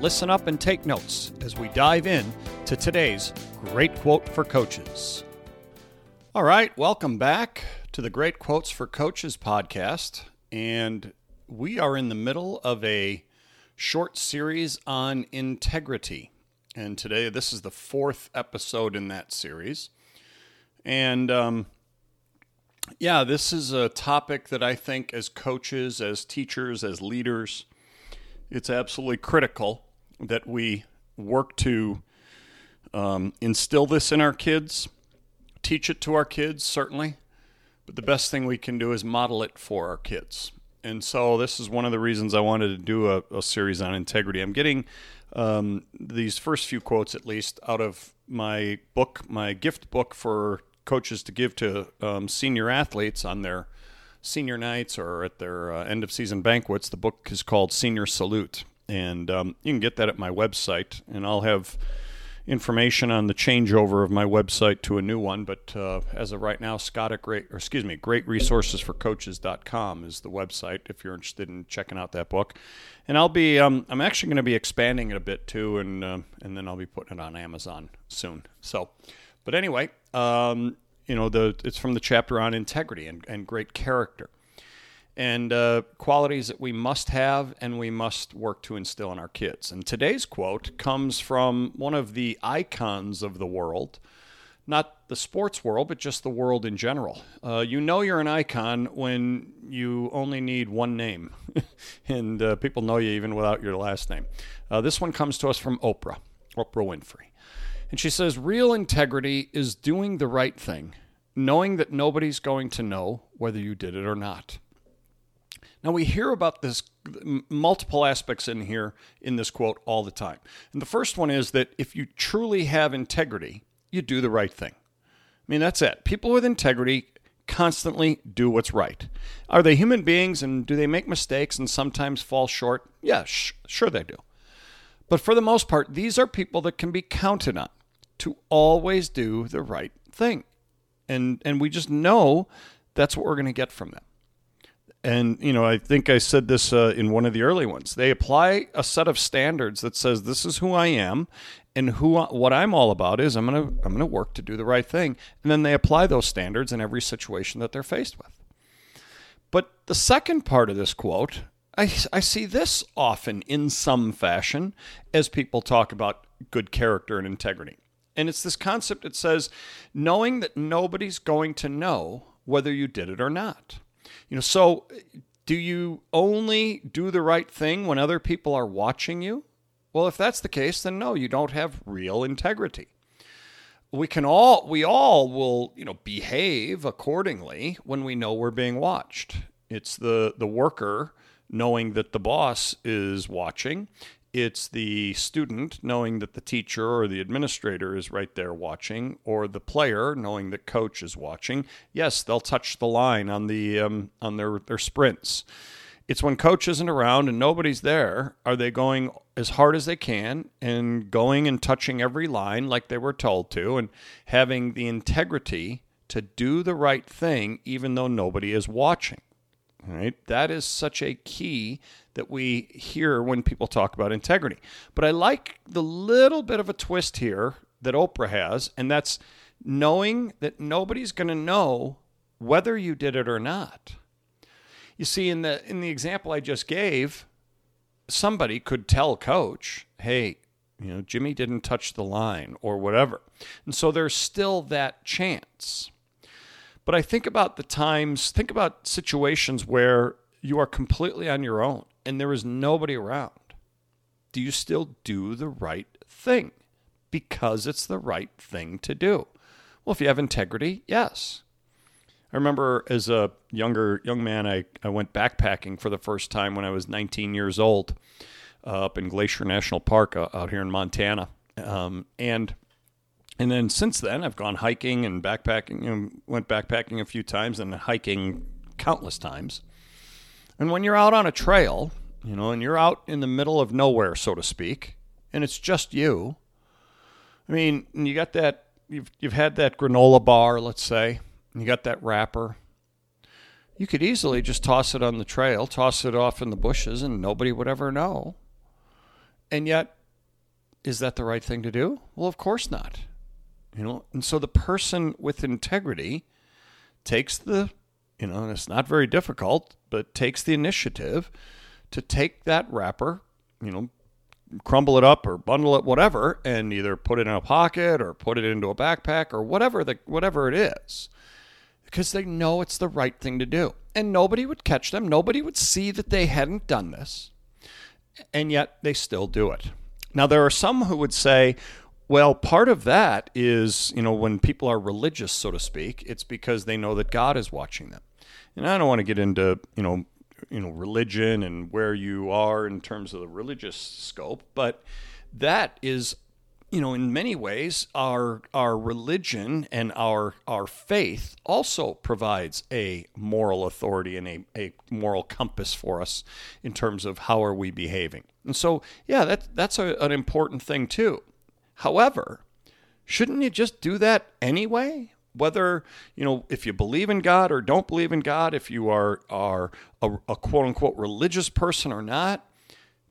listen up, and take notes as we dive in to today's great quote for coaches. All right, welcome back to the Great Quotes for Coaches podcast. And we are in the middle of a short series on integrity. And today, this is the fourth episode in that series. And um, yeah, this is a topic that I think, as coaches, as teachers, as leaders, it's absolutely critical that we work to um, instill this in our kids, teach it to our kids, certainly. But the best thing we can do is model it for our kids. And so, this is one of the reasons I wanted to do a, a series on integrity. I'm getting um, these first few quotes, at least, out of my book, my gift book for coaches to give to um, senior athletes on their senior nights or at their uh, end of season banquets. The book is called Senior Salute. And um, you can get that at my website. And I'll have information on the changeover of my website to a new one. But uh, as of right now, Scott at great, or excuse me, greatresourcesforcoaches.com is the website if you're interested in checking out that book. And I'll be, um, I'm actually going to be expanding it a bit too, and uh, and then I'll be putting it on Amazon soon. So, but anyway, um, you know, the it's from the chapter on integrity and, and great character and uh, qualities that we must have and we must work to instill in our kids. And today's quote comes from one of the icons of the world, not the sports world, but just the world in general. Uh, you know you're an icon when you only need one name, and uh, people know you even without your last name. Uh, this one comes to us from Oprah, Oprah Winfrey. And she says, Real integrity is doing the right thing, knowing that nobody's going to know whether you did it or not. Now, we hear about this multiple aspects in here in this quote all the time. And the first one is that if you truly have integrity, you do the right thing. I mean, that's it. People with integrity constantly do what's right. Are they human beings and do they make mistakes and sometimes fall short? Yeah, sh- sure they do. But for the most part, these are people that can be counted on to always do the right thing. And and we just know that's what we're going to get from them and you know i think i said this uh, in one of the early ones. They apply a set of standards that says this is who i am and who what i'm all about is i'm going to i'm going to work to do the right thing. And then they apply those standards in every situation that they're faced with. But the second part of this quote I, I see this often in some fashion as people talk about good character and integrity. And it's this concept that says knowing that nobody's going to know whether you did it or not you know, so do you only do the right thing when other people are watching you? Well, if that's the case, then no, you don't have real integrity. We can all we all will, you know, behave accordingly when we know we're being watched. It's the the worker knowing that the boss is watching it's the student knowing that the teacher or the administrator is right there watching, or the player knowing that coach is watching. Yes, they'll touch the line on the um, on their their sprints. It's when coach isn't around and nobody's there. Are they going as hard as they can and going and touching every line like they were told to, and having the integrity to do the right thing even though nobody is watching? Right? That is such a key that we hear when people talk about integrity. But I like the little bit of a twist here that Oprah has, and that's knowing that nobody's going to know whether you did it or not. You see, in the in the example I just gave, somebody could tell coach, "Hey, you know, Jimmy didn't touch the line or whatever," and so there's still that chance. But I think about the times, think about situations where you are completely on your own and there is nobody around. Do you still do the right thing because it's the right thing to do? Well, if you have integrity, yes. I remember as a younger young man, I, I went backpacking for the first time when I was 19 years old uh, up in Glacier National Park uh, out here in Montana. Um, and and then since then, I've gone hiking and backpacking. Know, went backpacking a few times and hiking countless times. And when you're out on a trail, you know, and you're out in the middle of nowhere, so to speak, and it's just you. I mean, you got that you've you've had that granola bar, let's say, and you got that wrapper. You could easily just toss it on the trail, toss it off in the bushes, and nobody would ever know. And yet, is that the right thing to do? Well, of course not. You know, and so the person with integrity takes the, you know, it's not very difficult, but takes the initiative to take that wrapper, you know, crumble it up or bundle it, whatever, and either put it in a pocket or put it into a backpack or whatever the whatever it is, because they know it's the right thing to do, and nobody would catch them, nobody would see that they hadn't done this, and yet they still do it. Now there are some who would say, well, part of that is, you know, when people are religious, so to speak, it's because they know that God is watching them. And I don't want to get into, you know, you know, religion and where you are in terms of the religious scope, but that is, you know, in many ways, our our religion and our our faith also provides a moral authority and a, a moral compass for us in terms of how are we behaving. And so, yeah, that that's a, an important thing too. However, shouldn't you just do that anyway? Whether, you know, if you believe in God or don't believe in God, if you are, are a, a quote unquote religious person or not,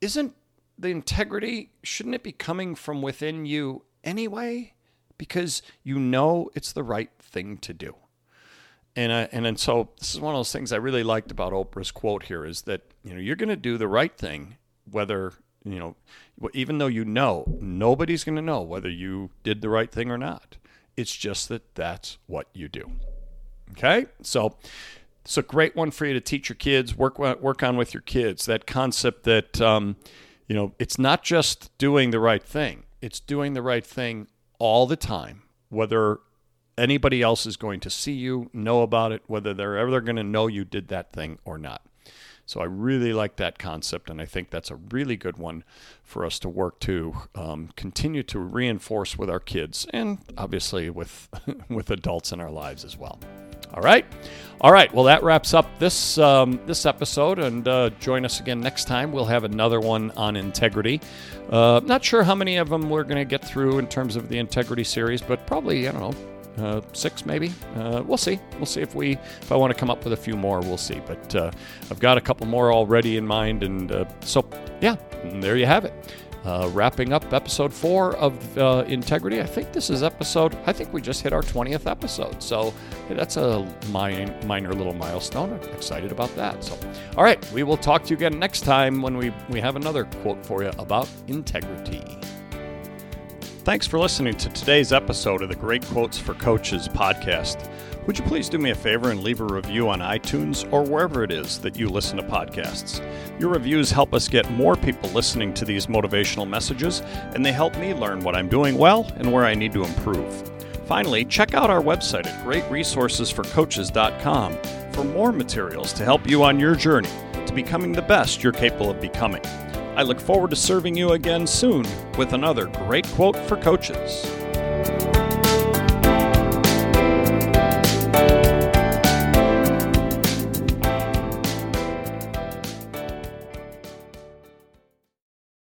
isn't the integrity, shouldn't it be coming from within you anyway? Because you know it's the right thing to do. And, and and so this is one of those things I really liked about Oprah's quote here is that you know you're going to do the right thing whether you know, even though you know, nobody's going to know whether you did the right thing or not. It's just that that's what you do. Okay? So it's a great one for you to teach your kids, work work on with your kids. That concept that um, you know, it's not just doing the right thing. It's doing the right thing all the time, whether anybody else is going to see you, know about it, whether they're ever going to know you did that thing or not. So I really like that concept, and I think that's a really good one for us to work to um, continue to reinforce with our kids, and obviously with with adults in our lives as well. All right, all right. Well, that wraps up this um, this episode, and uh, join us again next time. We'll have another one on integrity. Uh, not sure how many of them we're going to get through in terms of the integrity series, but probably I don't know uh, six maybe. Uh, we'll see. We'll see if we if I want to come up with a few more. We'll see. But uh, I've got a couple more already in mind, and uh, so yeah, there you have it. Uh, wrapping up episode four of Integrity. I think this is episode. I think we just hit our twentieth episode, so that's a minor, minor little milestone. I'm excited about that. So, all right, we will talk to you again next time when we we have another quote for you about integrity. Thanks for listening to today's episode of the Great Quotes for Coaches podcast. Would you please do me a favor and leave a review on iTunes or wherever it is that you listen to podcasts? Your reviews help us get more people listening to these motivational messages, and they help me learn what I'm doing well and where I need to improve. Finally, check out our website at greatresourcesforcoaches.com for more materials to help you on your journey to becoming the best you're capable of becoming. I look forward to serving you again soon with another great quote for coaches.